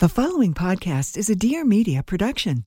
The following podcast is a Dear Media production.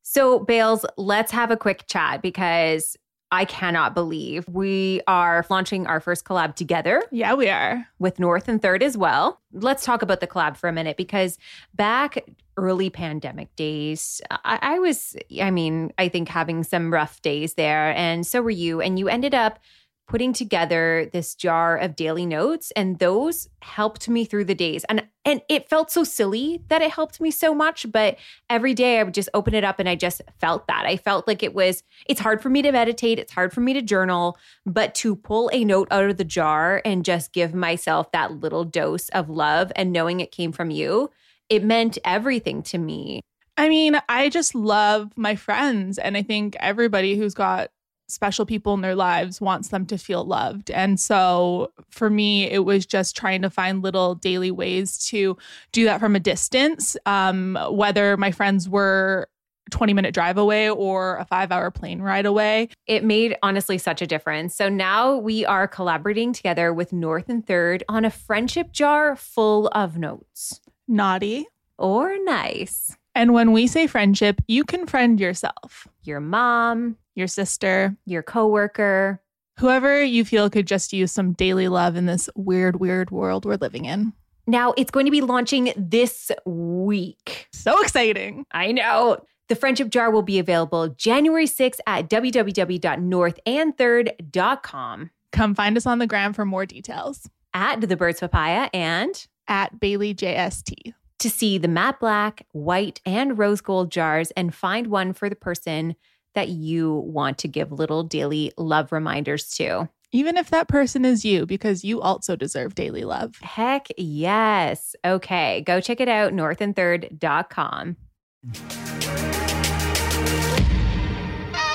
So, Bales, let's have a quick chat because I cannot believe we are launching our first collab together. Yeah, we are. With North and Third as well. Let's talk about the collab for a minute because back early pandemic days, I, I was, I mean, I think having some rough days there, and so were you. And you ended up putting together this jar of daily notes and those helped me through the days and and it felt so silly that it helped me so much but every day i would just open it up and i just felt that i felt like it was it's hard for me to meditate it's hard for me to journal but to pull a note out of the jar and just give myself that little dose of love and knowing it came from you it meant everything to me I mean, I just love my friends. And I think everybody who's got special people in their lives wants them to feel loved. And so for me, it was just trying to find little daily ways to do that from a distance, um, whether my friends were 20 minute drive away or a five hour plane ride away. It made honestly such a difference. So now we are collaborating together with North and Third on a friendship jar full of notes. Naughty or nice. And when we say friendship, you can friend yourself, your mom, your sister, your coworker, whoever you feel could just use some daily love in this weird, weird world we're living in. Now, it's going to be launching this week. So exciting. I know. The Friendship Jar will be available January 6th at www.northandthird.com. Come find us on the gram for more details. At The Birds Papaya and at Bailey JST. To see the matte black, white, and rose gold jars and find one for the person that you want to give little daily love reminders to. Even if that person is you, because you also deserve daily love. Heck yes. Okay, go check it out, northandthird.com.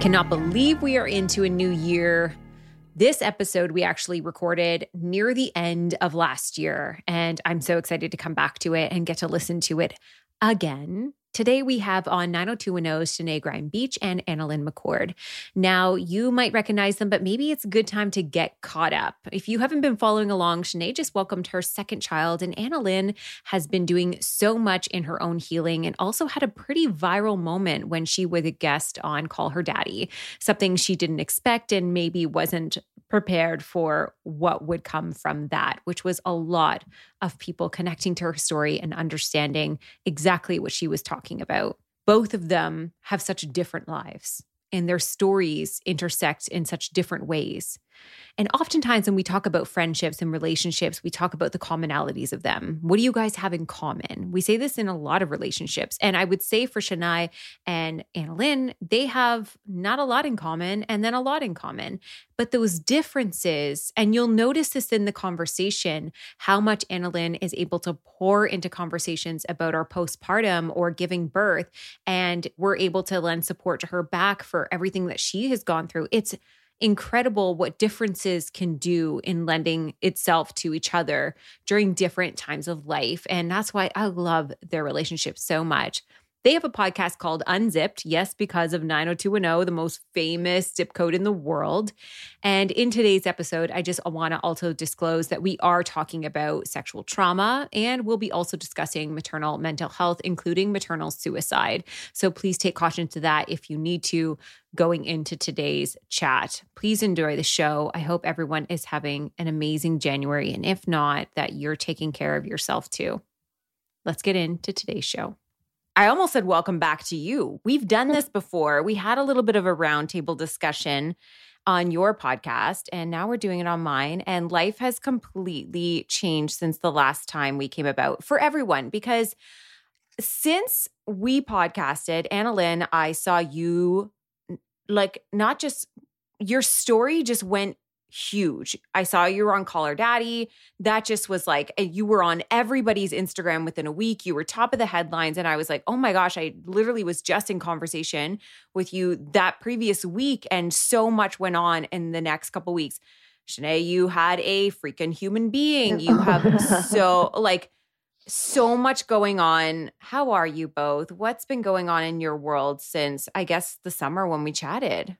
Cannot believe we are into a new year. This episode we actually recorded near the end of last year, and I'm so excited to come back to it and get to listen to it again. Today we have on 90210's Shenae Grimes-Beech and AnnaLynne McCord. Now, you might recognize them, but maybe it's a good time to get caught up. If you haven't been following along, Shenae just welcomed her second child, and AnnaLynne has been doing so much in her own healing and also had a pretty viral moment when she was a guest on Call Her Daddy, something she didn't expect and maybe wasn't prepared for what would come from that, which was a lot of people connecting to her story and understanding exactly what she was talking about. Both of them have such different lives, and their stories intersect in such different ways. And oftentimes, when we talk about friendships and relationships, we talk about the commonalities of them. What do you guys have in common? We say this in a lot of relationships. And I would say for Shenae and AnnaLynne, they have not a lot in common and then a lot in common. But those differences, and you'll notice this in the conversation, how much AnnaLynne is able to pour into conversations about our postpartum or giving birth. And we're able to lend support to her back for everything that she has gone through. It's incredible what differences can do in lending itself to each other during different times of life. And that's why I love their relationship so much. They have a podcast called Unzipped, yes, because of 90210, the most famous zip code in the world. And in today's episode, I just want to also disclose that we are talking about sexual trauma and we'll be also discussing maternal mental health, including maternal suicide. So please take caution to that if you need to going into today's chat. Please enjoy the show. I hope everyone is having an amazing January. And if not, that you're taking care of yourself too. Let's get into today's show. I almost said welcome back to you. We've done this before. We had a little bit of a roundtable discussion on your podcast, and now we're doing it on mine. And life has completely changed since the last time we came about for everyone because since we podcasted, AnnaLynne, I saw you like not just your story just went huge. I saw you were on Call Her Daddy. That just was like, you were on everybody's Instagram within a week. You were top of the headlines. And I was like, oh my gosh, I literally was just in conversation with you that previous week. And so much went on in the next couple weeks. Shenae, you had a freaking human being. You have so, like, so much going on. How are you both? What's been going on in your world since, I guess, the summer when we chatted?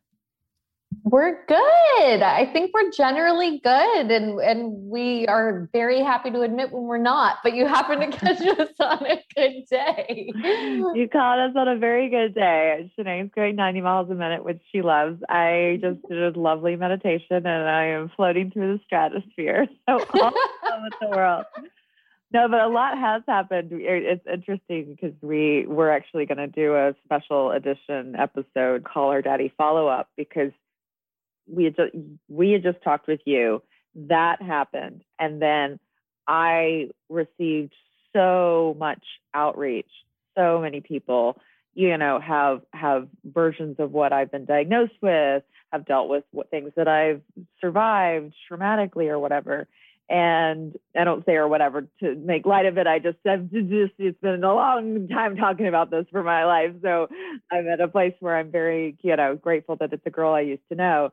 We're good. I think we're generally good and and we are very happy to admit when we're not, but you happen to catch us on a good day. You caught us on a very good day. Shenae's going 90 miles a minute, which she loves. I just did a lovely meditation and I am floating through the stratosphere. So awesome with the world. No, but a lot has happened. It's interesting because we we're actually going to do a special edition episode, Call Her Daddy follow up, because we had just, we had just talked with you. That happened, and then I received so much outreach. So many people, you know, have have versions of what I've been diagnosed with, have dealt with what things that I've survived traumatically or whatever. And I don't say or whatever to make light of it. I just just it's been a long time talking about this for my life. So I'm at a place where I'm very, you know, grateful that it's a girl I used to know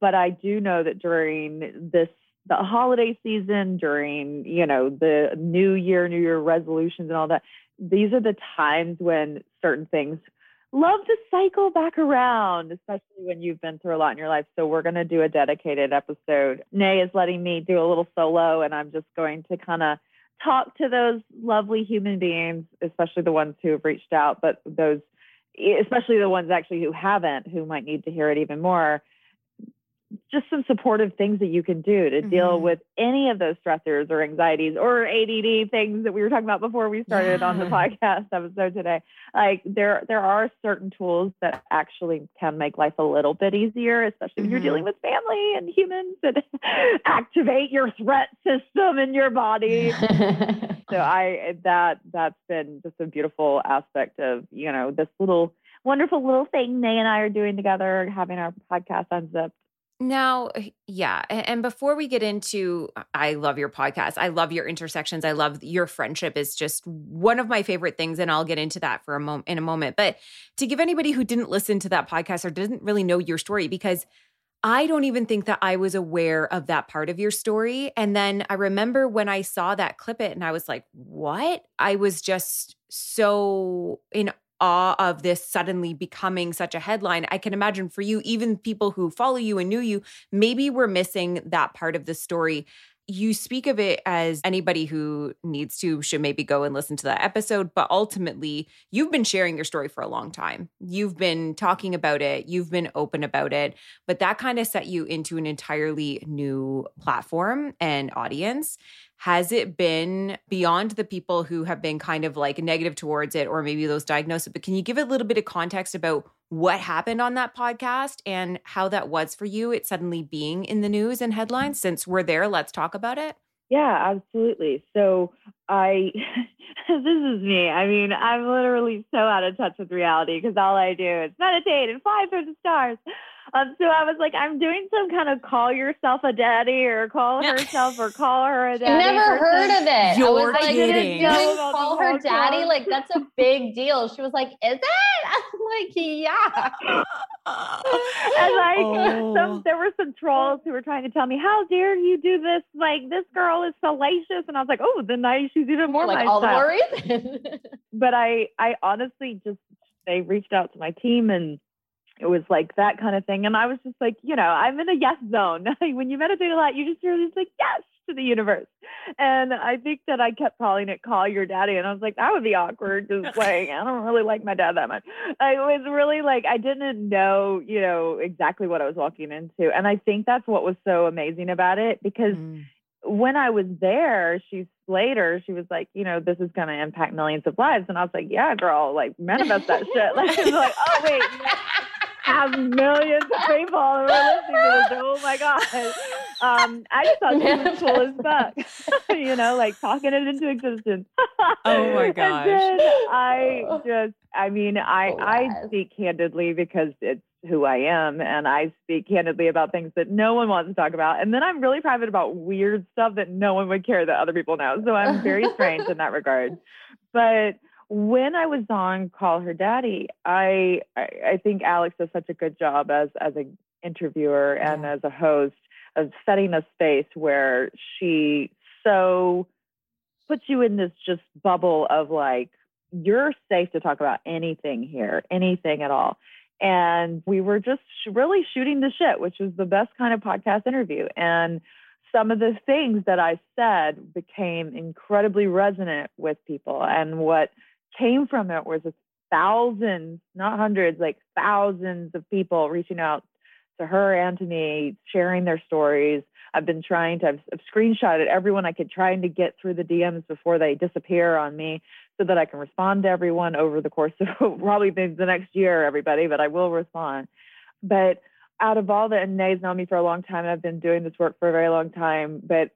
but I do know that during this the holiday season, during you know the New Year, New Year resolutions, and all that, these are the times when certain things love to cycle back around, especially when you've been through a lot in your life. So we're going to do a dedicated episode. Nay is letting me do a little solo, and I'm just going to kind of talk to those lovely human beings, especially the ones who have reached out, but those, especially the ones actually who haven't, who might need to hear it even more just some supportive things that you can do to mm-hmm. deal with any of those stressors or anxieties or ADD things that we were talking about before we started yeah. on the podcast episode today. Like there there are certain tools that actually can make life a little bit easier, especially mm-hmm. when you're dealing mm-hmm. with family and humans that activate your threat system in your body. so I that that's been just a beautiful aspect of, you know, this little wonderful little thing Nay and I are doing together, having our podcast unzipped now, yeah. And before we get into, uh, I love your podcast. I love your intersections. I love your friendship is just one of my favorite things. And I'll get into that for a moment in a moment. But to give anybody who didn't listen to that podcast or didn't really know your story, because I don't even think that I was aware of that part of your story. And then I remember when I saw that clip it and I was like, what? I was just so in awe of this suddenly becoming such a headline. I can imagine for you, even people who follow you and knew you, maybe we're missing that part of the story you speak of it as anybody who needs to should maybe go and listen to that episode but ultimately you've been sharing your story for a long time you've been talking about it you've been open about it but that kind of set you into an entirely new platform and audience has it been beyond the people who have been kind of like negative towards it or maybe those diagnosed but can you give a little bit of context about what happened on that podcast and how that was for you, it suddenly being in the news and headlines. Since we're there, let's talk about it. Yeah, absolutely. So I, this is me. I mean, I'm literally so out of touch with reality because all I do is meditate and fly through the stars. Um, so I was like, I'm doing some kind of call yourself a daddy or call herself or call her a daddy. I never heard of it. You're I was like, kidding. call her daddy. Like that's a big deal. She was like, is it? I'm like, yeah. and like Oh. some there were some trolls who were trying to tell me how dare you do this like this girl is salacious and i was like oh the night she's even more like all the style. reason. but i i honestly just they reached out to my team and it was like that kind of thing and i was just like you know i'm in a yes zone when you meditate a lot you just really just like yes to the universe and i think that i kept calling it call your daddy and i was like that would be awkward just like i don't really like my dad that much i was really like i didn't know you know exactly what i was walking into and i think that's what was so amazing about it because Mm. when I was there, she's later, she was like, you know, this is going to impact millions of lives. And I was like, yeah, girl, like manifest that shit. Like, like, oh, wait, have millions of people who are listening to this. Oh my God. Um, I just thought she was cool as fuck, you know, like talking it into existence. Oh my And gosh. then I just, I mean, I, I speak candidly because it's who I am and I speak candidly about things that no one wants to talk about. And then I'm really private about weird stuff that no one would care that other people know. So I'm very strange in that regard. But when I was on Call Her Daddy, I I, I think Alex does such a good job as as an interviewer and Yeah. as a host of setting a space where she so puts you in this just bubble of like you're safe to talk about anything here, anything at all. And we were just sh- really shooting the shit, which was the best kind of podcast interview. And some of the things that I said became incredibly resonant with people. And what came from it was thousands, not hundreds, like thousands of people reaching out to her and to me, sharing their stories. I've been trying to, I've, I've screenshotted everyone I could, trying to get through the DMs before they disappear on me so that I can respond to everyone over the course of probably the next year, everybody, but I will respond. But out of all the, and Nay's known me for a long time, and I've been doing this work for a very long time, but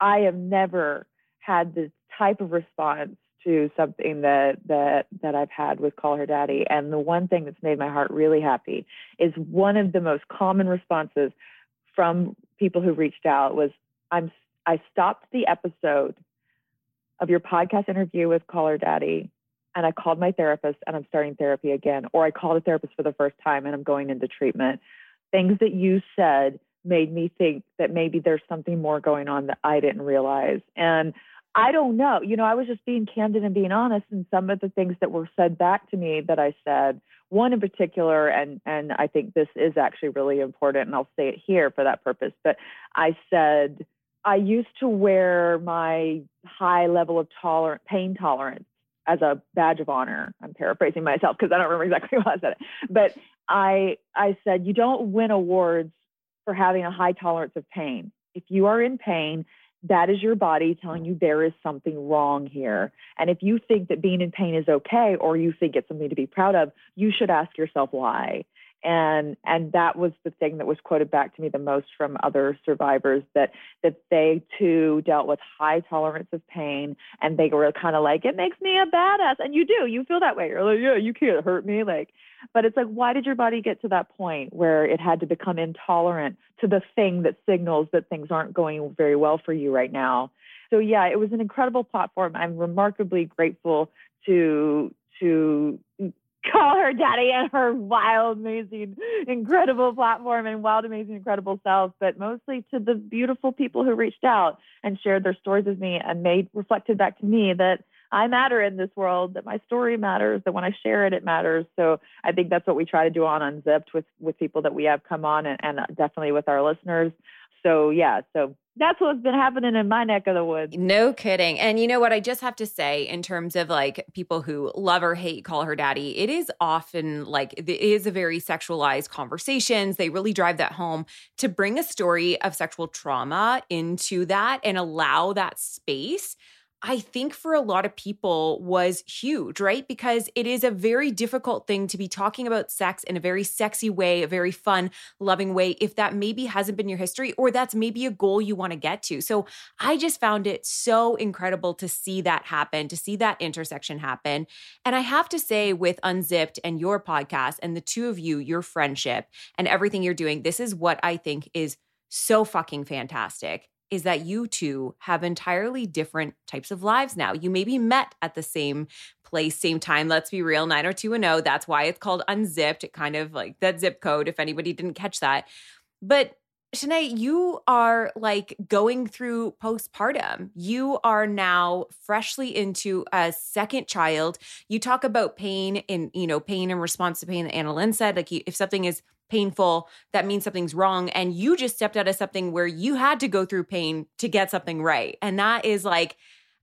I have never had the type of response to something that that that I've had with Call Her Daddy. And the one thing that's made my heart really happy is one of the most common responses from people who reached out was I'm I stopped the episode of your podcast interview with Call Her Daddy and I called my therapist and I'm starting therapy again, or I called a therapist for the first time and I'm going into treatment. Things that you said made me think that maybe there's something more going on that I didn't realize. And I don't know. You know, I was just being candid and being honest. And some of the things that were said back to me that I said, one in particular, and and I think this is actually really important, and I'll say it here for that purpose. But I said I used to wear my high level of tolerant pain tolerance as a badge of honor. I'm paraphrasing myself because I don't remember exactly how I said it. But I I said you don't win awards for having a high tolerance of pain. If you are in pain, that is your body telling you there is something wrong here. And if you think that being in pain is okay or you think it's something to be proud of, you should ask yourself why. And and that was the thing that was quoted back to me the most from other survivors that that they too dealt with high tolerance of pain and they were kind of like, it makes me a badass. And you do, you feel that way. You're like, yeah, you can't hurt me. Like, but it's like, why did your body get to that point where it had to become intolerant to the thing that signals that things aren't going very well for you right now? So yeah, it was an incredible platform. I'm remarkably grateful to to call her daddy and her wild, amazing, incredible platform and wild, amazing, incredible self, but mostly to the beautiful people who reached out and shared their stories with me and made reflected back to me that I matter in this world, that my story matters, that when I share it, it matters. So I think that's what we try to do on Unzipped with with people that we have come on and, and definitely with our listeners. So yeah, so that's what's been happening in my neck of the woods. No kidding. And you know what? I just have to say, in terms of like people who love or hate call her daddy, it is often like it is a very sexualized conversations. They really drive that home to bring a story of sexual trauma into that and allow that space. I think for a lot of people was huge, right? Because it is a very difficult thing to be talking about sex in a very sexy way, a very fun, loving way, if that maybe hasn't been your history or that's maybe a goal you want to get to. So I just found it so incredible to see that happen, to see that intersection happen. And I have to say, with Unzipped and your podcast and the two of you, your friendship and everything you're doing, this is what I think is so fucking fantastic is that you two have entirely different types of lives now. You maybe met at the same place, same time. Let's be real, 90210. That's why it's called Unzipped. It kind of like that zip code, if anybody didn't catch that. But Shenae, you are like going through postpartum. You are now freshly into a second child. You talk about pain in, you know, pain in response to pain that AnnaLynne said. Like if something is painful, that means something's wrong. And you just stepped out of something where you had to go through pain to get something right. And that is like,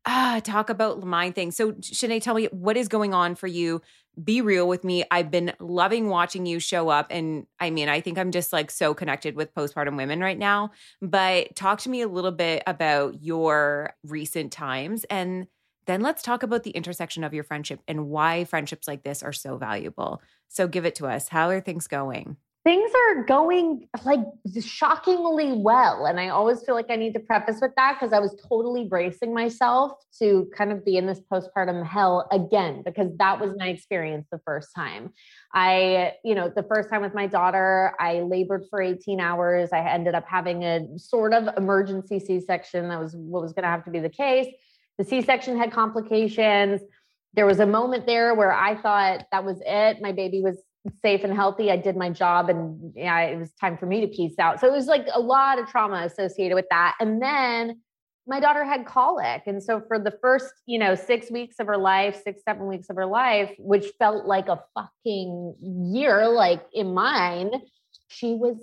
ah, talk about mind things. So, Shenae, tell me what is going on for you be real with me. I've been loving watching you show up. And I mean, I think I'm just like so connected with postpartum women right now. But talk to me a little bit about your recent times. And then let's talk about the intersection of your friendship and why friendships like this are so valuable. So give it to us. How are things going? Things are going like shockingly well. And I always feel like I need to preface with that because I was totally bracing myself to kind of be in this postpartum hell again, because that was my experience the first time. I, you know, the first time with my daughter, I labored for 18 hours. I ended up having a sort of emergency C section. That was what was going to have to be the case. The C section had complications there was a moment there where I thought that was it. My baby was safe and healthy. I did my job and yeah, it was time for me to peace out. So it was like a lot of trauma associated with that. And then my daughter had colic. And so for the first, you know, six weeks of her life, six, seven weeks of her life, which felt like a fucking year, like in mine, she was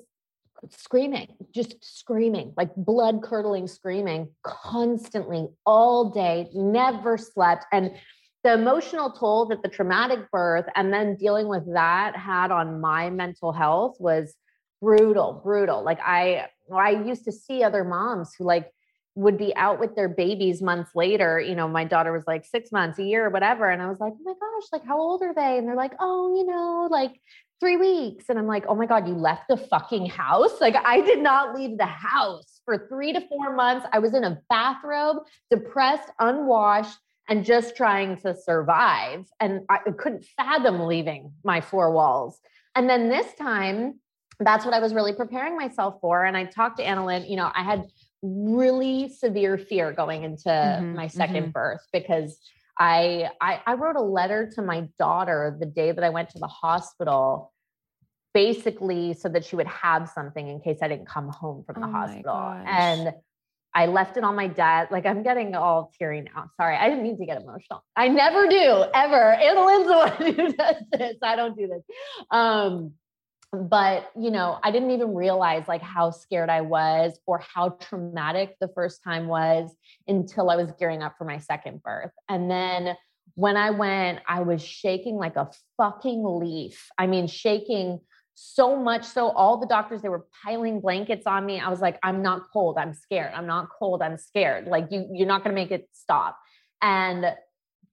screaming, just screaming, like blood curdling screaming constantly all day, never slept. And the emotional toll that the traumatic birth and then dealing with that had on my mental health was brutal brutal. Like i i used to see other moms who like would be out with their babies months later. You know my daughter was like six months a year or whatever. And i was like oh my gosh like how old are they? And they're like oh you know like three weeks. And i'm like oh my god you left the fucking house? Like i did not leave the house. For three to four months i was in a bathrobe depressed unwashed and just trying to survive. And I couldn't fathom leaving my four walls. And then this time, that's what I was really preparing myself for. And I talked to AnnaLynne, you know, I had really severe fear going into mm-hmm, my 2nd mm-hmm. birth because I, I I wrote a letter to my daughter the day that I went to the hospital basically so that she would have something in case I didn't come home from the oh hospital. And I left it on my dad. Like I'm getting all teary now. Sorry, I didn't mean to get emotional. I never do ever. AnnaLynne's the one who does this. I don't do this. Um, but you know, I didn't even realize like how scared I was or how traumatic the first time was until I was gearing up for my second birth. And then when I went, I was shaking like a fucking leaf. I mean, shaking so much so all the doctors they were piling blankets on me. I was like i'm not cold. I'm scared. I'm not cold. I'm scared. Like you you're not going to make it stop. And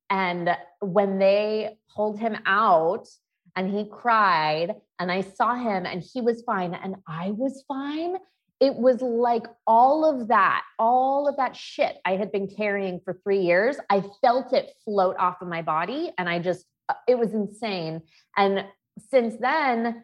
and when they pulled him out and he cried and i saw him and he was fine and i was fine it was like all of that all of that shit i had been carrying for 3 years i felt it float off of my body and i just uh, it was insane. And since then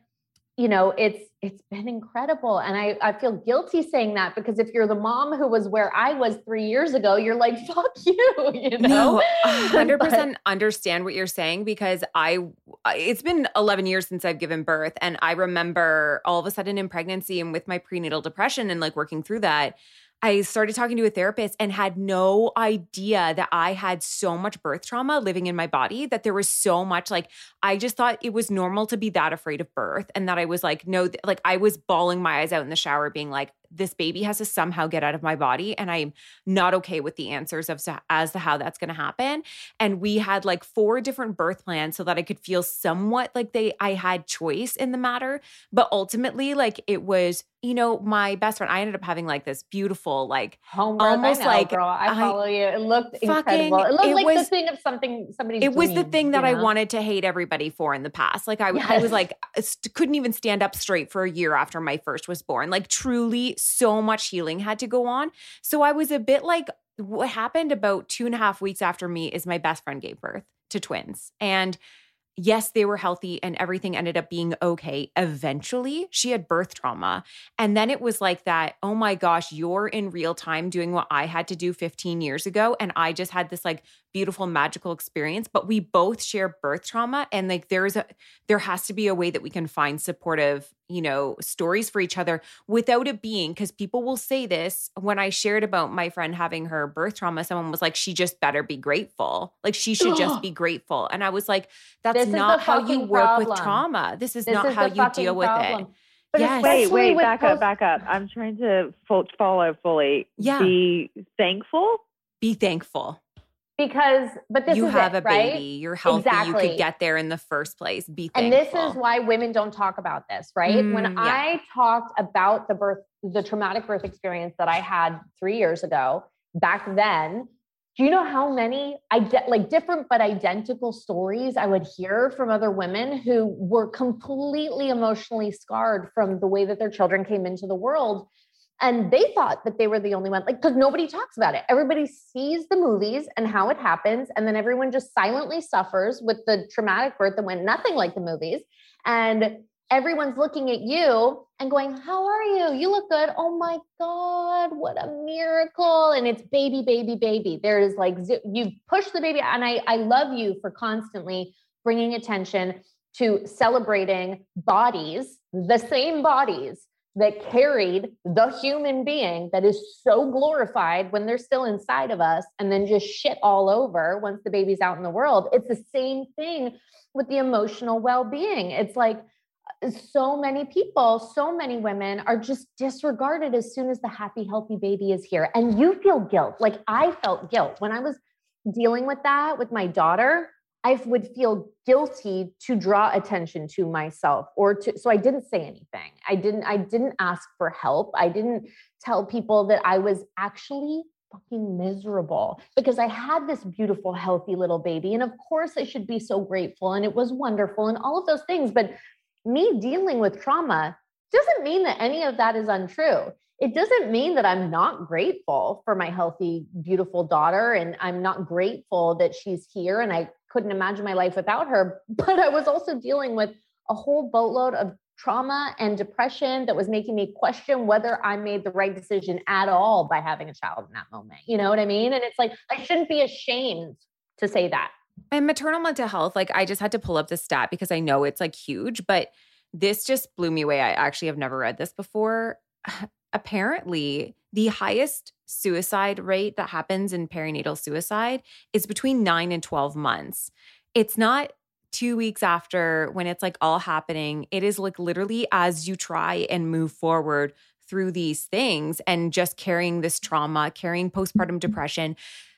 you know it's it's been incredible. And I, I feel guilty saying that because if you're the mom who was where i was three years ago you're like fuck you you know? no, 100% but, understand what you're saying because i it's been 11 years since i've given birth. And i remember all of a sudden in pregnancy and with my prenatal depression and like working through that I started talking to a therapist and had no idea that I had so much birth trauma living in my body that there was so much like I just thought it was normal to be that afraid of birth and that I was like no like I was bawling my eyes out in the shower being like this baby has to somehow get out of my body and i'm not okay with the answers of as to how that's going to happen. And we had like four different birth plans so that i could feel somewhat like they i had choice in the matter. But ultimately like it was you know my best friend i ended up having like this beautiful like Home almost know, like girl. I follow I, you. It looked fucking, incredible. It looked it like was, the thing of something somebody it was the thing that know? i wanted to hate everybody for in the past. Like i, yes. I was like couldn't even stand up straight for a year after my first was born. Like truly so much healing had to go on. So I was a bit like, what happened about two and a half weeks after me is my best friend gave birth to twins. And yes, they were healthy and everything ended up being okay. Eventually, she had birth trauma. And then it was like that, oh my gosh, you're in real time doing what I had to do 15 years ago. And I just had this like beautiful magical experience but we both share birth trauma and like there's a there has to be a way that we can find supportive you know stories for each other without it being because people will say this when i shared about my friend having her birth trauma someone was like she just better be grateful like she should just be grateful and i was like that's This not how you fucking work with trauma this is This not is how you fucking deal with it But Yes. Wait, wait, back post- up, back up. I'm trying to fo- follow fully. Yeah. Be thankful. be thankful because but this is you have it, a right? baby you're healthy you could get there in the first place be And this is why women don't talk about this, right? when Mm, yeah. I talked about the birth, the traumatic birth experience that I had three years ago, back then, do you know how many ide- like different but identical stories I would hear from other women who were completely emotionally scarred from the way that their children came into the world? And they thought that they were the only one, like, because nobody talks about it. Everybody sees the movies and how it happens. And then everyone just silently suffers with the traumatic birth that went nothing like the movies. And everyone's looking at you and going, How are you? You look good. Oh my God, what a miracle. And it's baby, baby, baby. There is like, you push the baby. And I, I love you for constantly bringing attention to celebrating bodies, the same bodies that carried the human being that is so glorified when they're still inside of us and then just shit all over once the baby's out in the world. It's the same thing with the emotional well being. It's like uh, so many people, so many women are just disregarded as soon as the happy, healthy baby is here. And you feel guilt. Like I felt guilt when I was dealing with that with my daughter. I would feel guilty to draw attention to myself or to so I didn't say anything. I didn't I didn't ask for help. I didn't tell people that I was actually fucking miserable because I had this beautiful healthy little baby and of course I should be so grateful and it was wonderful and all of those things but me dealing with trauma doesn't mean that any of that is untrue. It doesn't mean that I'm not grateful for my healthy, beautiful daughter, and I'm not grateful that she's here and I couldn't imagine my life without her. But I was also dealing with a whole boatload of trauma and depression that was making me question whether I made the right decision at all by having a child in that moment. You know what I mean? And it's like, I shouldn't be ashamed to say that. And maternal mental health, like I just had to pull up the stat because I know it's like huge, but this just blew me away. I actually have never read this before. Apparently, the highest suicide rate that happens in perinatal suicide is between nine and 12 months. It's not two weeks after when it's like all happening. It is like literally as you try and move forward through these things and just carrying this trauma, carrying postpartum mm-hmm. depression,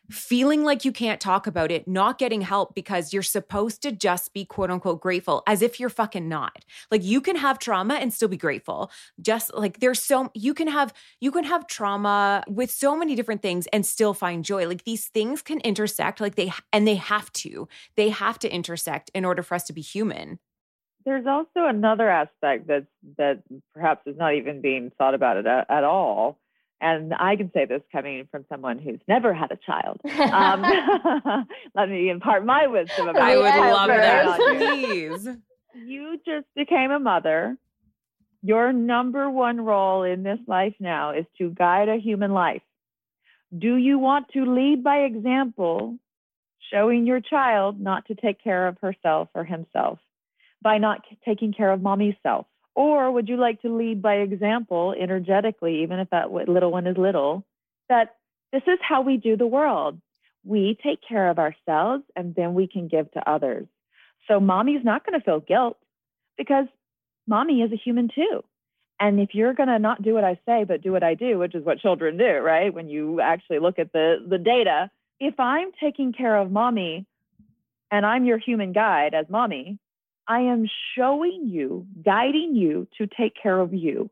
feeling like you can't talk about it, not getting help because you're supposed to just be quote unquote grateful as if you're fucking not. Like you can have trauma and still be grateful. Just like there's so you can have you can have trauma with so many different things and still find joy. Like these things can intersect like they and they have to. They have to intersect in order for us to be human. There's also another aspect that that perhaps is not even being thought about it at, at all. And I can say this coming from someone who's never had a child. Um, let me impart my wisdom about I would love first. that. Please. you just became a mother. Your number one role in this life now is to guide a human life. Do you want to lead by example, showing your child not to take care of herself or himself by not taking care of mommy's self? Or would you like to lead by example, energetically, even if that little one is little, that this is how we do the world? We take care of ourselves and then we can give to others. So mommy's not going to feel guilt because mommy is a human too. And if you're going to not do what I say, but do what I do, which is what children do, right? When you actually look at the, the data, if I'm taking care of mommy and I'm your human guide as mommy, I am showing you, guiding you to take care of you.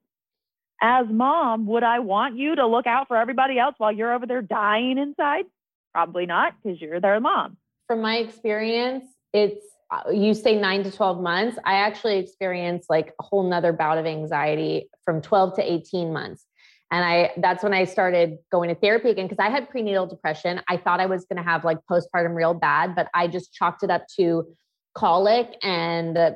As mom, would I want you to look out for everybody else while you're over there dying inside? Probably not, because you're their mom. From my experience, it's uh, you say nine to 12 months. I actually experienced like a whole nother bout of anxiety from 12 to 18 months. And I that's when I started going to therapy again because I had prenatal depression. I thought I was going to have like postpartum real bad, but I just chalked it up to colic and uh,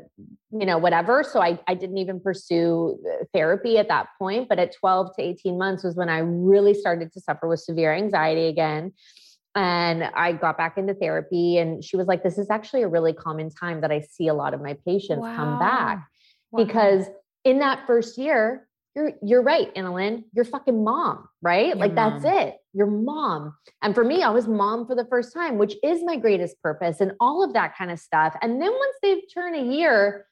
you know whatever so I, I didn't even pursue uh, therapy at that point but at 12 to 18 months was when i really started to suffer with severe anxiety again and I got back into therapy. And she was like, This is actually a really common time that I see a lot of my patients wow. come back. Wow. Because in that first year, you're you're right, AnnaLynne, you're fucking mom, right? Your like mom. that's it. Your mom. And for me, I was mom for the first time, which is my greatest purpose and all of that kind of stuff. And then once they've turned a year,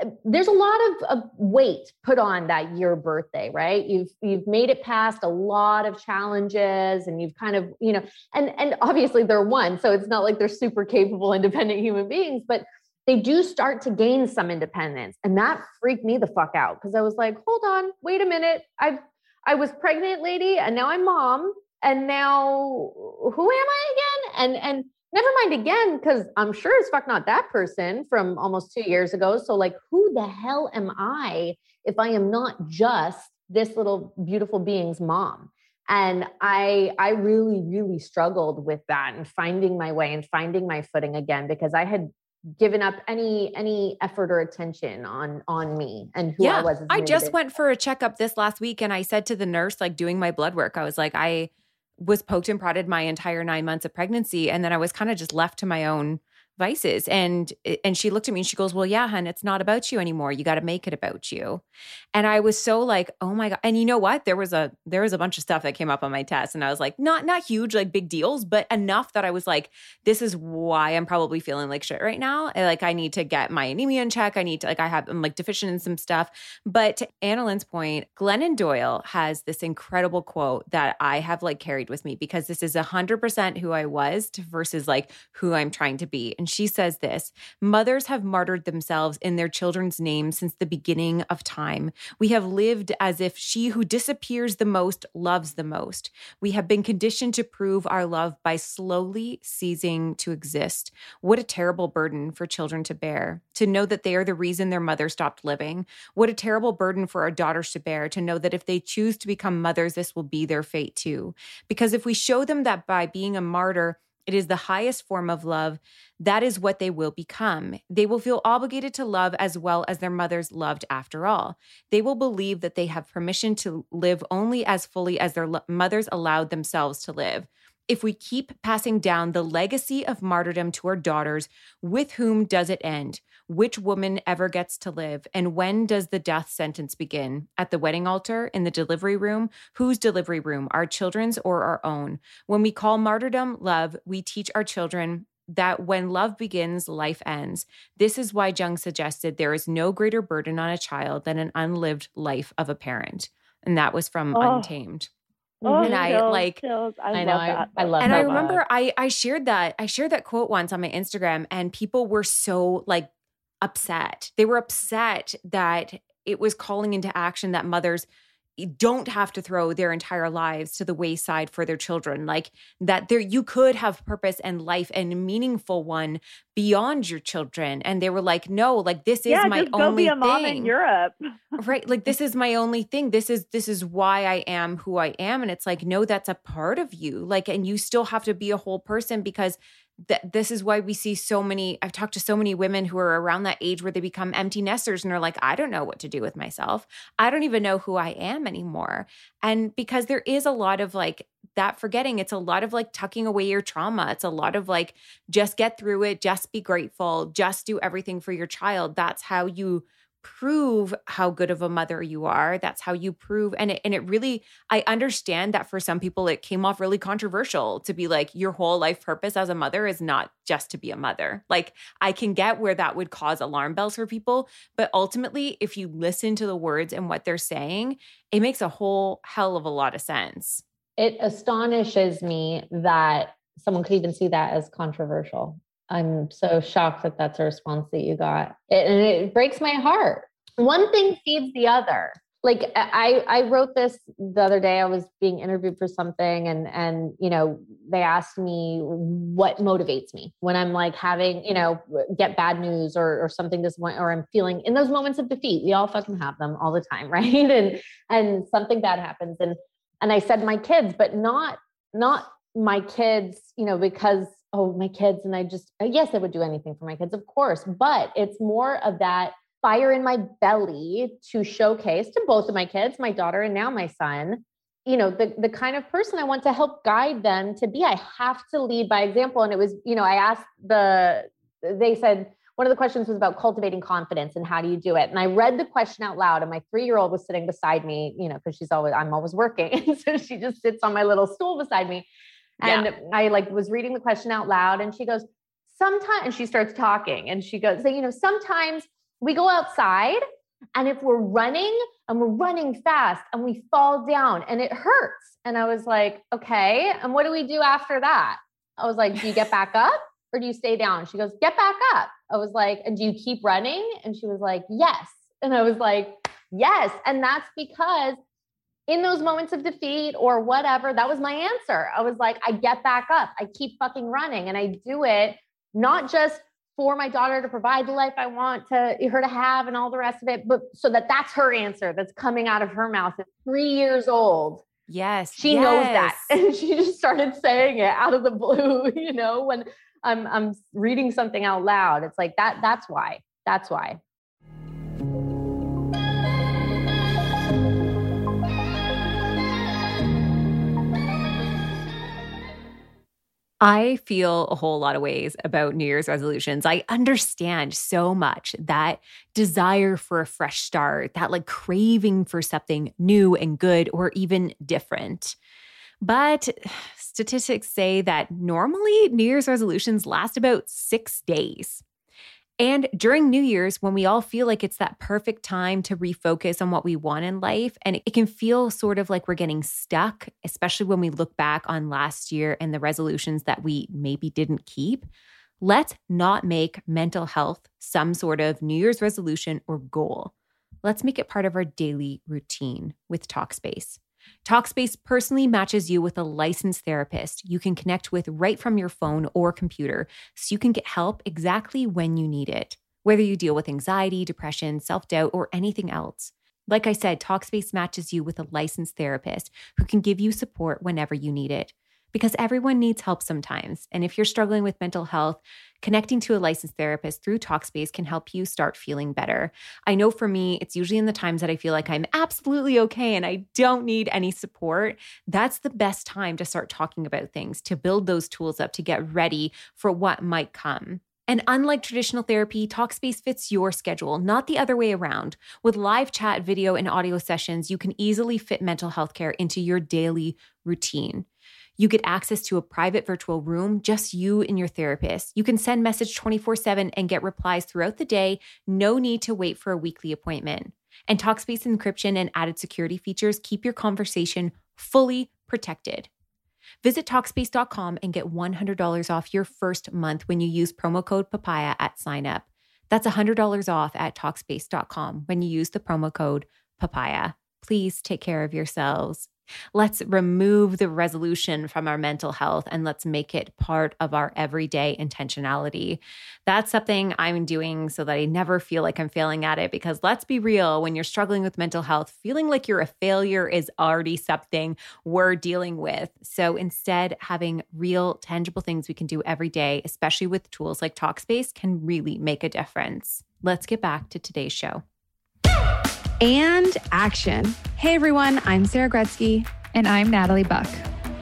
uh, there's a lot of, of, weight put on that year birthday right you've you've made it past a lot of challenges and you've kind of you know and and obviously they're one so it's not like they're super capable independent human beings but they do start to gain some independence and that freaked me the fuck out because i was like hold on wait a minute i i was pregnant lady and now i'm mom and now who am i again and and never mind again, because I'm sure it's fuck not that person from almost two years ago. So, like, who the hell am I if I am not just this little beautiful being's mom? And I I really, really struggled with that and finding my way and finding my footing again because I had given up any any effort or attention on on me and who yeah, I was. I just went for a checkup this last week and I said to the nurse, like doing my blood work, I was like, I was poked and prodded my entire nine months of pregnancy. And then I was kind of just left to my own vices. And and she looked at me and she goes well yeah hun it's not about you anymore. You got to make it about you. And i was so like oh my god. And you know what? There was a there was a bunch of stuff that came up on my test and i was like not not huge like big deals but enough that i was like this is why i'm probably feeling like shit right now. Like i need to get my anemia in check. I need to like i have i'm like deficient in some stuff. But to AnnaLynne's point glennon doyle has this incredible quote that i have like carried with me because this is 100% who i was to versus like who i'm trying to be. And she says this Mothers have martyred themselves in their children's names since the beginning of time. We have lived as if she who disappears the most loves the most. We have been conditioned to prove our love by slowly ceasing to exist. What a terrible burden for children to bear, to know that they are the reason their mother stopped living. What a terrible burden for our daughters to bear, to know that if they choose to become mothers, this will be their fate too. Because if we show them that by being a martyr, it is the highest form of love. That is what they will become. They will feel obligated to love as well as their mothers loved after all. They will believe that they have permission to live only as fully as their mothers allowed themselves to live if we keep passing down the legacy of martyrdom to our daughters, with whom does it end? Which woman ever gets to live? And when does the death sentence begin? At the wedding altar? In the delivery room? Whose delivery room? Our children's or our own? When we call martyrdom love, we teach our children that when love begins, life ends. This is why Jung suggested there is no greater burden on a child than an unlived life of a parent. And that was from oh. Untamed. Oh, and I like I, I, know I, I, love that. and I remember I I shared that I shared that quote once on my Instagram and people were so like upset. They were upset that it was calling into action that mothers don't have to throw their entire lives to the wayside for their children like that there you could have purpose and life and meaningful one beyond your children. And they were like no like this is yeah, my just only be a thing mom in Europe. Right like this is my only thing. This is this is why I am who I am. And it's like no that's a part of you. Like and you still have to be a whole person because that this is why we see so many i've talked to so many women who are around that age where they become empty nesters and are like i don't know what to do with myself. I don't even know who i am anymore. And because there is a lot of like that forgetting it's a lot of like tucking away your trauma. It's a lot of like just get through it just be grateful just do everything for your child. That's how you prove how good of a mother you are. That's how you prove and it, and it really i understand that for some people it came off really controversial to be like your whole life purpose as a mother is not just to be a mother. Like i can get where that would cause alarm bells for people but ultimately if you listen to the words and what they're saying it makes a whole hell of a lot of sense. It astonishes me that someone could even see that as controversial I'm so shocked that that's a response that you got. It, and it breaks my heart. One thing feeds the other. Like I, I wrote this the other day. I was being interviewed for something, and and you know they asked me what motivates me when I'm like having you know get bad news or or something disappointing or I'm feeling in those moments of defeat. We all fucking have them all the time, right? And and something bad happens, and and I said my kids, but not not my kids, you know, because oh, my kids, and I just, yes, I would do anything for my kids, of course, but it's more of that fire in my belly to showcase to both of my kids, my daughter and now my son, you know the the kind of person I want to help guide them to be. I have to lead by example. And it was, you know, I asked the they said one of the questions was about cultivating confidence and how do you do it. And I read the question out loud, and my three year old was sitting beside me, you know, because she's always I'm always working, so she just sits on my little stool beside me. And yeah. I like was reading the question out loud, and she goes, sometimes, and she starts talking, and she goes, so, you know, sometimes we go outside and if we're running and we're running fast and we fall down and it hurts. And I was like, okay. And what do we do after that? I was like, do you get back up or do you stay down? She goes, get back up. I was like, and do you keep running? And she was like, yes. And I was like, yes. And that's because in those moments of defeat or whatever, that was my answer. I was like, I get back up. I keep fucking running and I do it not just for my daughter to provide the life I want to her to have and all the rest of it, but so that that's her answer that's coming out of her mouth at three years old. Yes, she yes. knows that, and she just started saying it out of the blue. You know, when I'm I'm reading something out loud, it's like that. That's why. That's why. I feel a whole lot of ways about New Year's resolutions. I understand so much that desire for a fresh start, that like craving for something new and good or even different. But statistics say that normally New Year's resolutions last about six days. And during New Year's, when we all feel like it's that perfect time to refocus on what we want in life, and it can feel sort of like we're getting stuck, especially when we look back on last year and the resolutions that we maybe didn't keep. Let's not make mental health some sort of New Year's resolution or goal. Let's make it part of our daily routine with Talkspace. Talkspace personally matches you with a licensed therapist you can connect with right from your phone or computer so you can get help exactly when you need it, whether you deal with anxiety, depression, self doubt, or anything else. Like I said, Talkspace matches you with a licensed therapist who can give you support whenever you need it because everyone needs help sometimes. And if you're struggling with mental health, connecting to a licensed therapist through Talkspace can help you start feeling better. I know for me, it's usually in the times that I feel like I'm absolutely okay and I don't need any support. That's the best time to start talking about things, to build those tools up, to get ready for what might come. And unlike traditional therapy, Talkspace fits your schedule, not the other way around. With live chat, video, and audio sessions, you can easily fit mental health care into your daily routine. You get access to a private virtual room, just you and your therapist. You can send message 24 7 and get replies throughout the day. No need to wait for a weekly appointment. And Talkspace encryption and added security features keep your conversation fully protected. Visit Talkspace.com and get $100 off your first month when you use promo code PAPAYA at signup. That's $100 off at Talkspace.com when you use the promo code PAPAYA. Please take care of yourselves. Let's remove the resolution from our mental health and let's make it part of our everyday intentionality. That's something I'm doing so that I never feel like I'm failing at it. Because let's be real, when you're struggling with mental health, feeling like you're a failure is already something we're dealing with. So instead, having real, tangible things we can do every day, especially with tools like Talkspace, can really make a difference. Let's get back to today's show and action. Hey everyone, I'm Sarah Gretzky. And I'm Natalie Buck.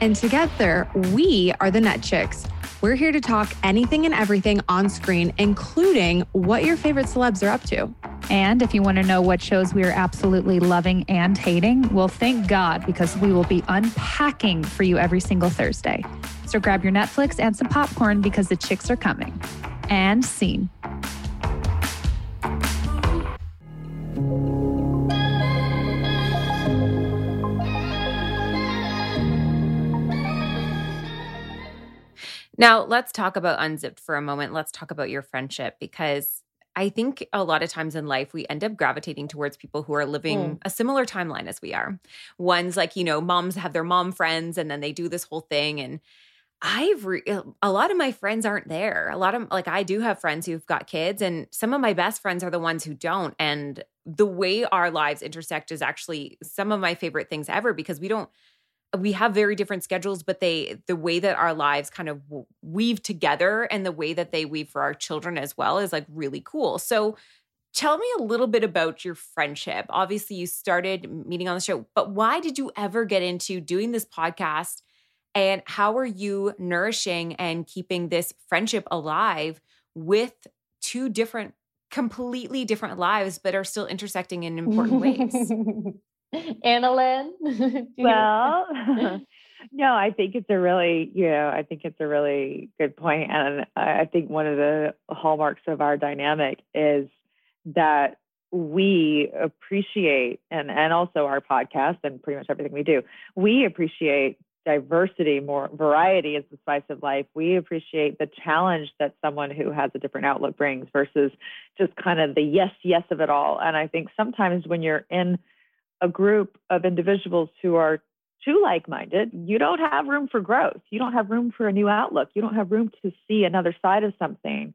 And together, we are the Net Chicks. We're here to talk anything and everything on screen, including what your favorite celebs are up to. And if you want to know what shows we are absolutely loving and hating, well, thank God, because we will be unpacking for you every single Thursday. So grab your Netflix and some popcorn because the chicks are coming. And scene. Now, let's talk about Unzipped for a moment. Let's talk about your friendship because I think a lot of times in life, we end up gravitating towards people who are living mm. a similar timeline as we are. One's like, you know, moms have their mom friends and then they do this whole thing. And I've, re- a lot of my friends aren't there. A lot of, like, I do have friends who've got kids, and some of my best friends are the ones who don't. And the way our lives intersect is actually some of my favorite things ever because we don't, we have very different schedules but they the way that our lives kind of weave together and the way that they weave for our children as well is like really cool so Tell me a little bit about your friendship. Obviously, you started meeting on the show, but why did you ever get into doing this podcast? And how are you nourishing and keeping this friendship alive with two different, completely different lives, but are still intersecting in important ways? AnnaLynne? well, no, I think it's a really, you know, I think it's a really good point. And I think one of the hallmarks of our dynamic is that we appreciate and and also our podcast and pretty much everything we do we appreciate diversity more variety is the spice of life we appreciate the challenge that someone who has a different outlook brings versus just kind of the yes yes of it all and i think sometimes when you're in a group of individuals who are too like-minded. You don't have room for growth. You don't have room for a new outlook. You don't have room to see another side of something.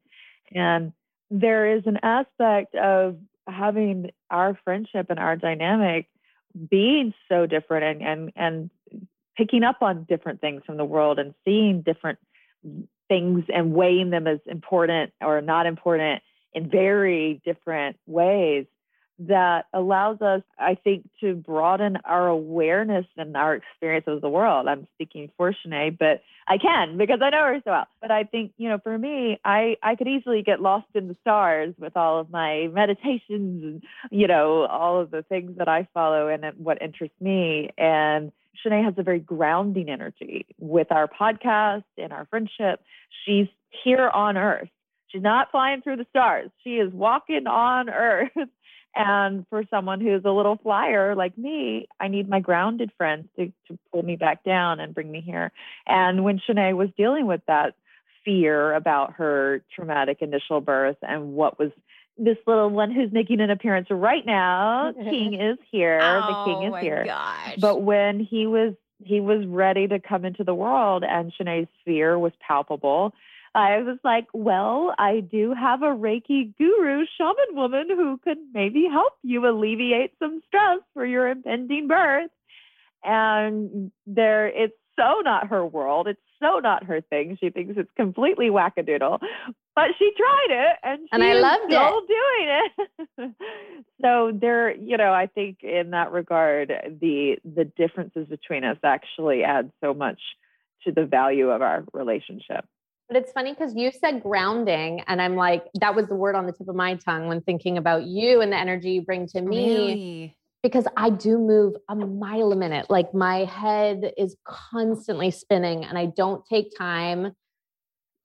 And there is an aspect of having our friendship and our dynamic being so different and and and picking up on different things from the world and seeing different things and weighing them as important or not important in very different ways that allows us, I think, to broaden our awareness and our experience of the world. I'm speaking for Shenae, but I can because I know her so well. But I think, you know, for me, I, I could easily get lost in the stars with all of my meditations and, you know, all of the things that I follow and what interests me. And Shenae has a very grounding energy with our podcast and our friendship. She's here on earth. She's not flying through the stars. She is walking on earth and for someone who's a little flyer like me, I need my grounded friends to, to pull me back down and bring me here. And when Shenae was dealing with that fear about her traumatic initial birth and what was this little one who's making an appearance right now, King is here. Oh, the King oh is here. Gosh. But when he was he was ready to come into the world and Shenae's fear was palpable I was like, well, I do have a Reiki guru shaman woman who could maybe help you alleviate some stress for your impending birth. And there, it's so not her world. It's so not her thing. She thinks it's completely wackadoodle, but she tried it and she and I loved still it. doing it. so there, you know, I think in that regard, the the differences between us actually add so much to the value of our relationship. But it's funny because you said grounding, and I'm like, that was the word on the tip of my tongue when thinking about you and the energy you bring to me. Really? Because I do move a mile a minute. Like my head is constantly spinning, and I don't take time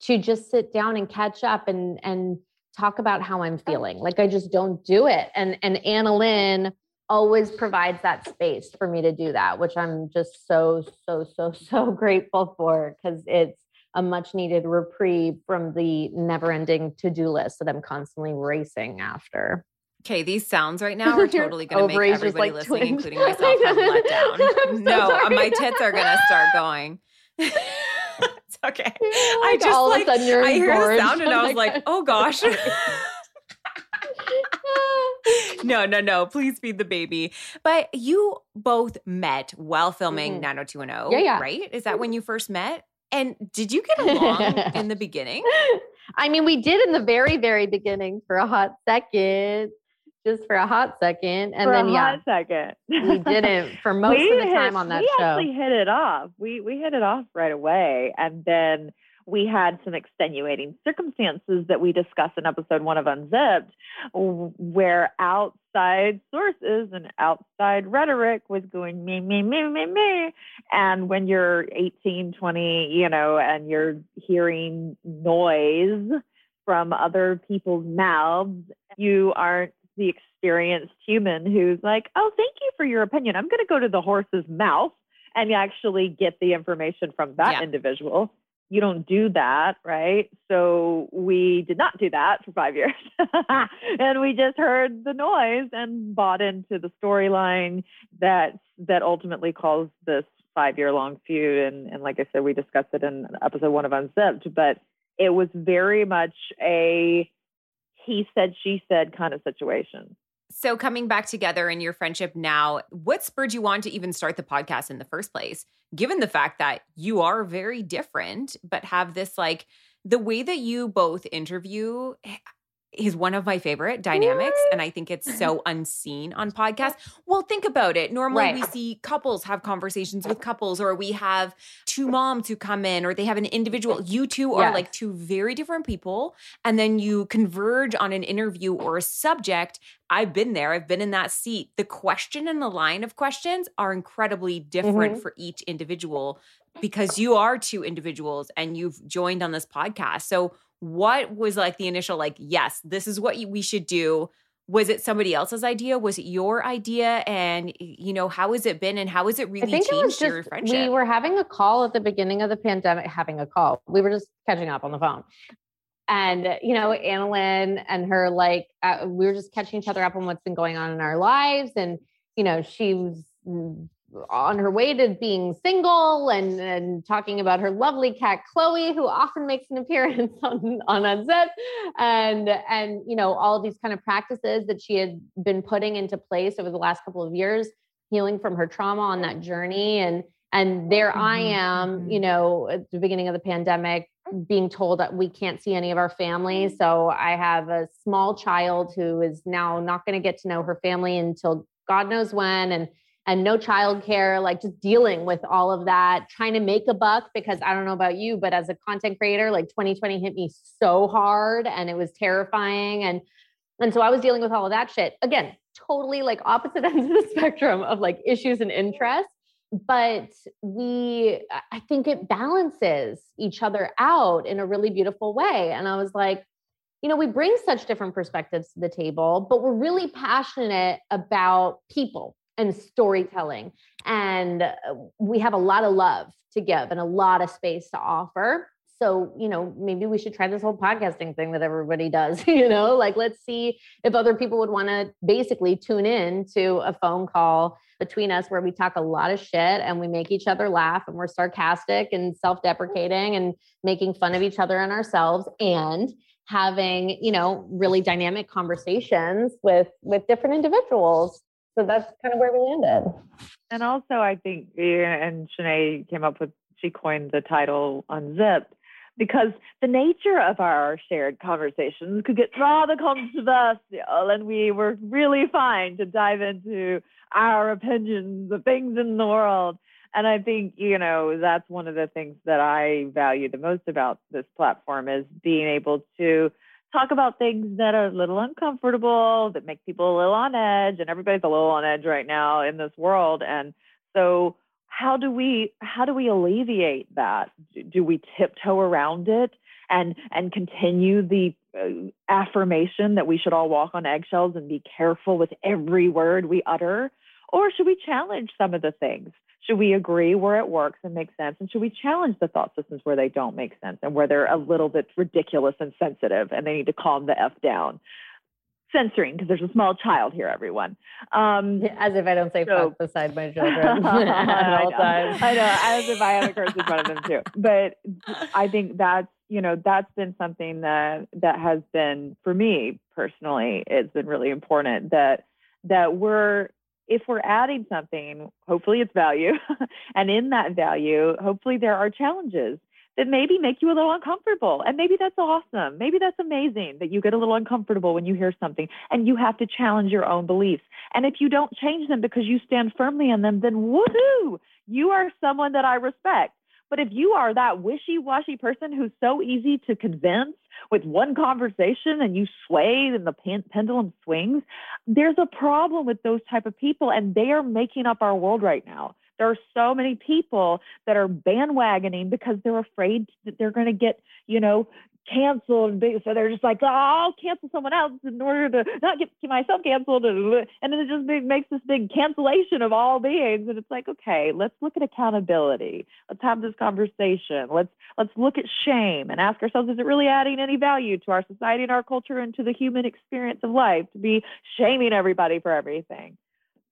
to just sit down and catch up and and talk about how I'm oh. feeling. Like I just don't do it. And and AnnaLynne always provides that space for me to do that, which I'm just so so so so grateful for because it's a much needed reprieve from the never ending to do list that I'm constantly racing after. Okay, these sounds right now are totally going to make everybody like listening, including myself, have let down. So no, uh, sorry. my tits are going to start going. it's okay. I Like, just all like of a sudden you're I hear the engorged. sound and I was like- oh gosh. no, no, no. Please feed the baby. But you both met while filming Mhm. 90210, Yeah, yeah. right? Is that when you first met? And did you get along in the beginning? I mean, we did in the very, very beginning for a hot second, just for a hot second. And for then, a yeah, hot second. we didn't for most We of the time on that we show. We actually hit it off. We we hit it off right away, and then we had some extenuating circumstances that we discuss in episode one of Unzipped, where outside sources and outside rhetoric was going me me me me me, and when you're 18, 20, you know, and you're hearing noise from other people's mouths, you aren't the experienced human who's like, oh, thank you for your opinion. I'm going to go to the horse's mouth and actually get the information from that Yeah. individual. You don't do that, right? So we did not do that for five years. and we just heard the noise and bought into the storyline that that ultimately caused this five year long feud. And, and like I said, we discussed it in episode one of Unzipped, but it was very much a he said, she said kind of situation. So, coming back together in your friendship now, what spurred you on to even start the podcast in the first place? Given the fact that you are very different, but have this like the way that you both interview, eh, is one of my favorite dynamics and i think it's so unseen on podcasts. Well think about it. Normally Right. we see couples have conversations with couples or we have two moms who come in or they have an individual. You two are Yes. like two very different people and then you converge on an interview or a subject. I've been there. I've been in that seat. The question and the line of questions are incredibly different Mhm. for each individual because you are two individuals and you've joined on this podcast. So what was like the initial like yes this is what we should do. Was it somebody else's idea? Was it your idea? And you know how has it been and how has it really I think changed it was your just friendship? we were having a call at the beginning of the pandemic. Having a call, we were just catching up on the phone, and uh, you know, AnnaLynne and her like uh, we were just catching each other up on what's been going on in our lives, and you know, she was mm, on her way to being single and and talking about her lovely cat Chloe, who often makes an appearance on on Unzip, and and you know, all of these kind of practices that she had been putting into place over the last couple of years healing from her trauma on that journey. And and there i Mhm, am you mhm. know at the beginning of the pandemic being told that we can't see any of our family. So i have a small child who is now not going to get to know her family until god knows when. And and no childcare like just dealing with all of that trying to make a buck because i don't know about you but as a content creator like 2020 hit me so hard and it was terrifying and and so I was dealing with all of that shit. Again, totally like opposite ends of the spectrum of like issues and interests. But we, I- think it balances each other out in a really beautiful way. And I was like, you know, we bring such different perspectives to the table, but we're really passionate about people and storytelling. And uh, we have a lot of love to give and a lot of space to offer. So you know maybe we should try this whole podcasting thing that everybody does you know? Like let's see if other people would want to basically tune in to a phone call between us where we talk a lot of shit and we make each other laugh and we're sarcastic and self-deprecating and making fun of each other and ourselves and having you know really dynamic conversations with with different individuals so that's kind of where we landed And also, I think, and Shenae came up with, she coined the title Unzipped because the nature of our shared conversations could get rather controversial, and we were really fine to dive into our opinions of things in the world. And I think, you know, that's one of the things that I value the most about this platform is being able to talk about things that are a little uncomfortable, that make people a little on edge, and everybody's a little on edge right now in this world. And so how do we how do we alleviate that? Do- we tiptoe around it and and continue the uh, affirmation that we should all walk on eggshells and be careful with every word we utter? Or should we challenge some of the things? Should we agree where it works and makes sense? And should we challenge the thought systems where they don't make sense and where they're a little bit ridiculous and sensitive and they need to calm the F down? Censoring, because there's a small child here, everyone. Um, as if i don't say So- fuck beside my children at I all know, times I know, as if I have a curse in front of them too. But I think that's you know that's been something that that has been for me personally. It's been really important that that we're if we're adding something, hopefully it's value, and in that value, hopefully there are challenges that maybe make you a little uncomfortable. And maybe that's awesome. Maybe that's amazing that you get a little uncomfortable when you hear something and you have to challenge your own beliefs. And if you don't change them because you stand firmly in them, then woohoo, you are someone that I respect. But if you are that wishy washy person who's so easy to convince with one conversation and you sway and the pen- pendulum swings, there's a problem with those type of people and they are making up our world right now. There are so many people that are bandwagoning because they're afraid that they're going to get, you know, canceled. So they're just like, oh, I'll cancel someone else in order to not get myself canceled. And then it just makes this big cancellation of all beings. And it's like, okay, let's look at accountability. Let's have this conversation. Let's let's look at shame and ask ourselves, is it really adding any value to our society and our culture and to the human experience of life to be shaming everybody for everything?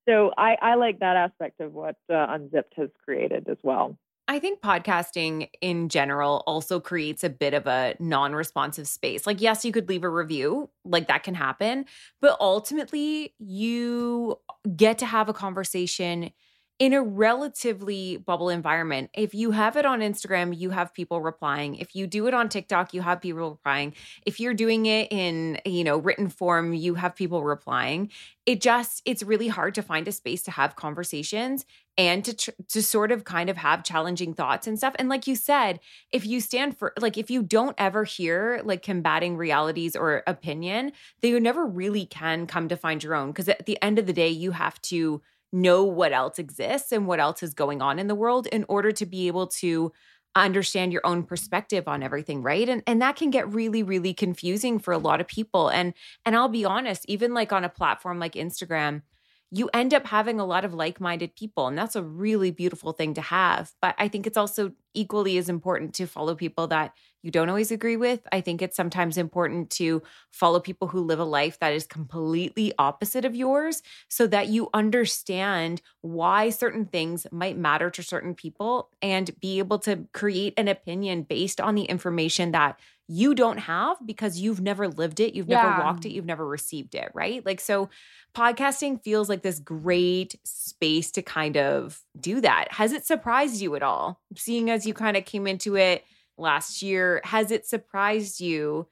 So I, I like that aspect of what uh, Unzipped has created as well. I think podcasting in general also creates a bit of a non responsive space. Like, yes, you could leave a review, like that can happen, but ultimately you get to have a conversation in a relatively bubble environment. If you have it on Instagram, you have people replying. If you do it on TikTok, you have people replying. If you're doing it in, you know, written form, you have people replying. It just it's really hard to find a space to have conversations and to tr- to sort of kind of have challenging thoughts and stuff. And like you said, if you stand for like if you don't ever hear like combating realities or opinion, then you never really can come to find your own because at the end of the day, you have to know what else exists and what else is going on in the world in order to be able to understand your own perspective on everything right? And and that can get really really confusing for a lot of people. And and I'll be honest even like on a platform like Instagram you end up having a lot of like-minded people and that's a really beautiful thing to have. But i think it's also equally as important to follow people that you don't always agree with i think it's sometimes important to follow people who live a life that is completely opposite of yours so that you understand why certain things might matter to certain people and be able to create an opinion based on the information that you don't have because you've never lived it, you've never walked it, you've never received it, right? Like, so podcasting feels like this great space to kind of do that. Has it surprised you at all? Seeing as you kind of came into it last year, has it surprised you?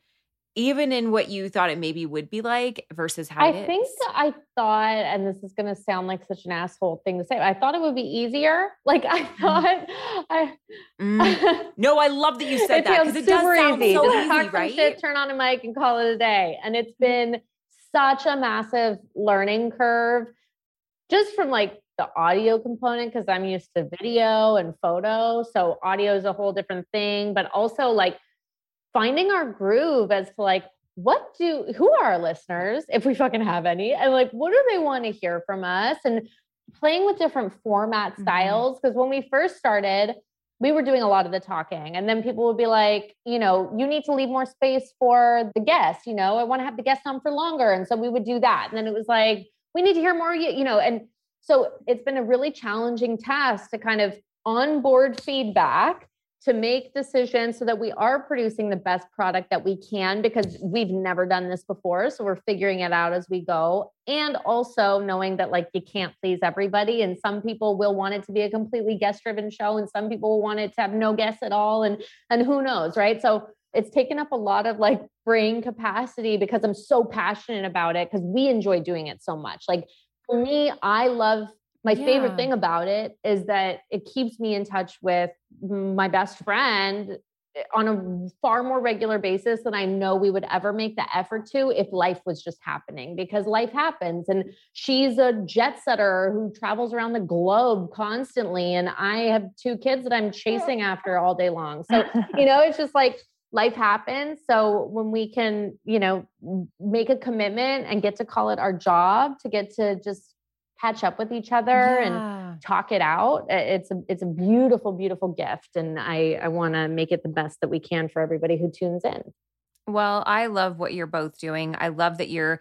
Even in what you thought it maybe would be like versus how I it is? think I thought, and this is going to sound like such an asshole thing to say, I thought it would be easier. Like I thought, I Mm. No, I love that you said it that because it does sound easy. so Just easy, right? shit, turn on a mic, and call it a day. And it's been such a massive learning curve, just from like the audio component because I'm used to video and photo, so audio is a whole different thing. But also like finding our groove as to like what do who are our listeners if we fucking have any and like what do they want to hear from us and playing with different format Mm-hmm. styles because when we first started we were doing a lot of the talking and then people would be like you know you need to leave more space for the guests you know i want to have the guests on for longer and so we would do that and then it was like we need to hear more you know and so it's been a really challenging task to kind of onboard feedback to make decisions so that we are producing the best product that we can because we've never done this before. So we're figuring it out as we go. And also knowing that like you can't please everybody. And some people will want it to be a completely guest driven show and some people will want it to have no guests at all. And and who knows right? So it's taken up a lot of like brain capacity because I'm so passionate about it because we enjoy doing it so much. Like for me I love my favorite thing about it is that it keeps me in touch with my best friend eh, on a far more regular basis than I know we would ever make the effort to if life was just happening because life happens and she's a jet setter who travels around the globe constantly and I have two kids that I'm chasing after all day long. So, you know, it's just like life happens. So when we can, you know, make a commitment and get to call it our job to get to just catch up with each other and talk it out. It's a it's a beautiful, beautiful gift, and I I want to make it the best that we can for everybody who tunes in. Well, I love what you're both doing. I love that you're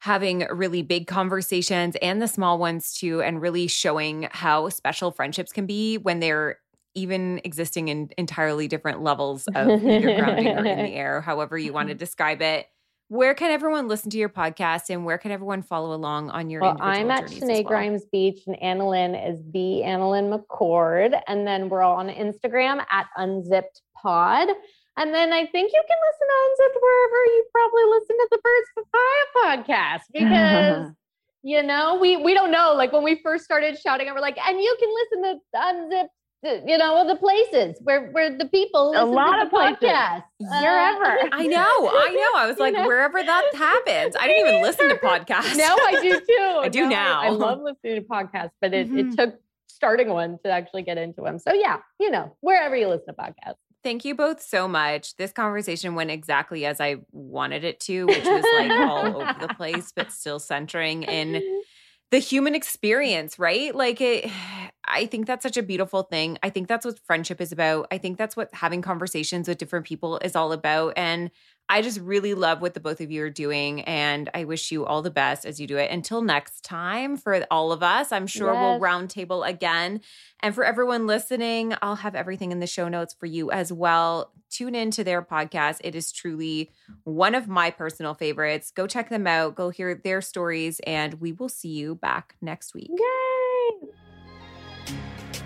having really big conversations and the small ones too, and really showing how special friendships can be when they're even existing in entirely different levels of either grounding or in the air, however you want to mm-hmm. describe it. Where can everyone listen to your podcast and where can everyone follow along on your Well, I'm at Shenae well? Grimes Beech, and AnnaLynne is the AnnaLynne McCord, and then we're all on Instagram at Unzipped Pod. And then I think you can listen to Unzipped wherever you probably listen to the Birds Papaya podcast because you know we we don't know. Like when we first started shouting, we're like, and you can listen to Unzipped. Uh, You know the places where where the people A listen lot to of the places. podcast. Wherever. I know, I know. I was You like, know? wherever that happens. I didn't even listen to podcasts. No, I do too. I do No, now. I, love listening to podcasts, but it, Mhm. it took starting one to actually get into them. So yeah, you know, wherever you listen to podcasts. Thank you both so much. This conversation went exactly as I wanted it to, which was like all over the place, but still centering in the human experience, right? Like it I think that's such a beautiful thing. I think that's what friendship is about. I think that's what having conversations with different people is all about. And I just really love what the both of you are doing. And I wish you all the best as you do it. Until next time, for all of us, I'm sure we'll roundtable again. And for everyone listening, I'll have everything in the show notes for you as well. Tune in to their podcast. It is truly one of my personal favorites. Go check them out, go hear their stories, and we will see you back next week. Yay!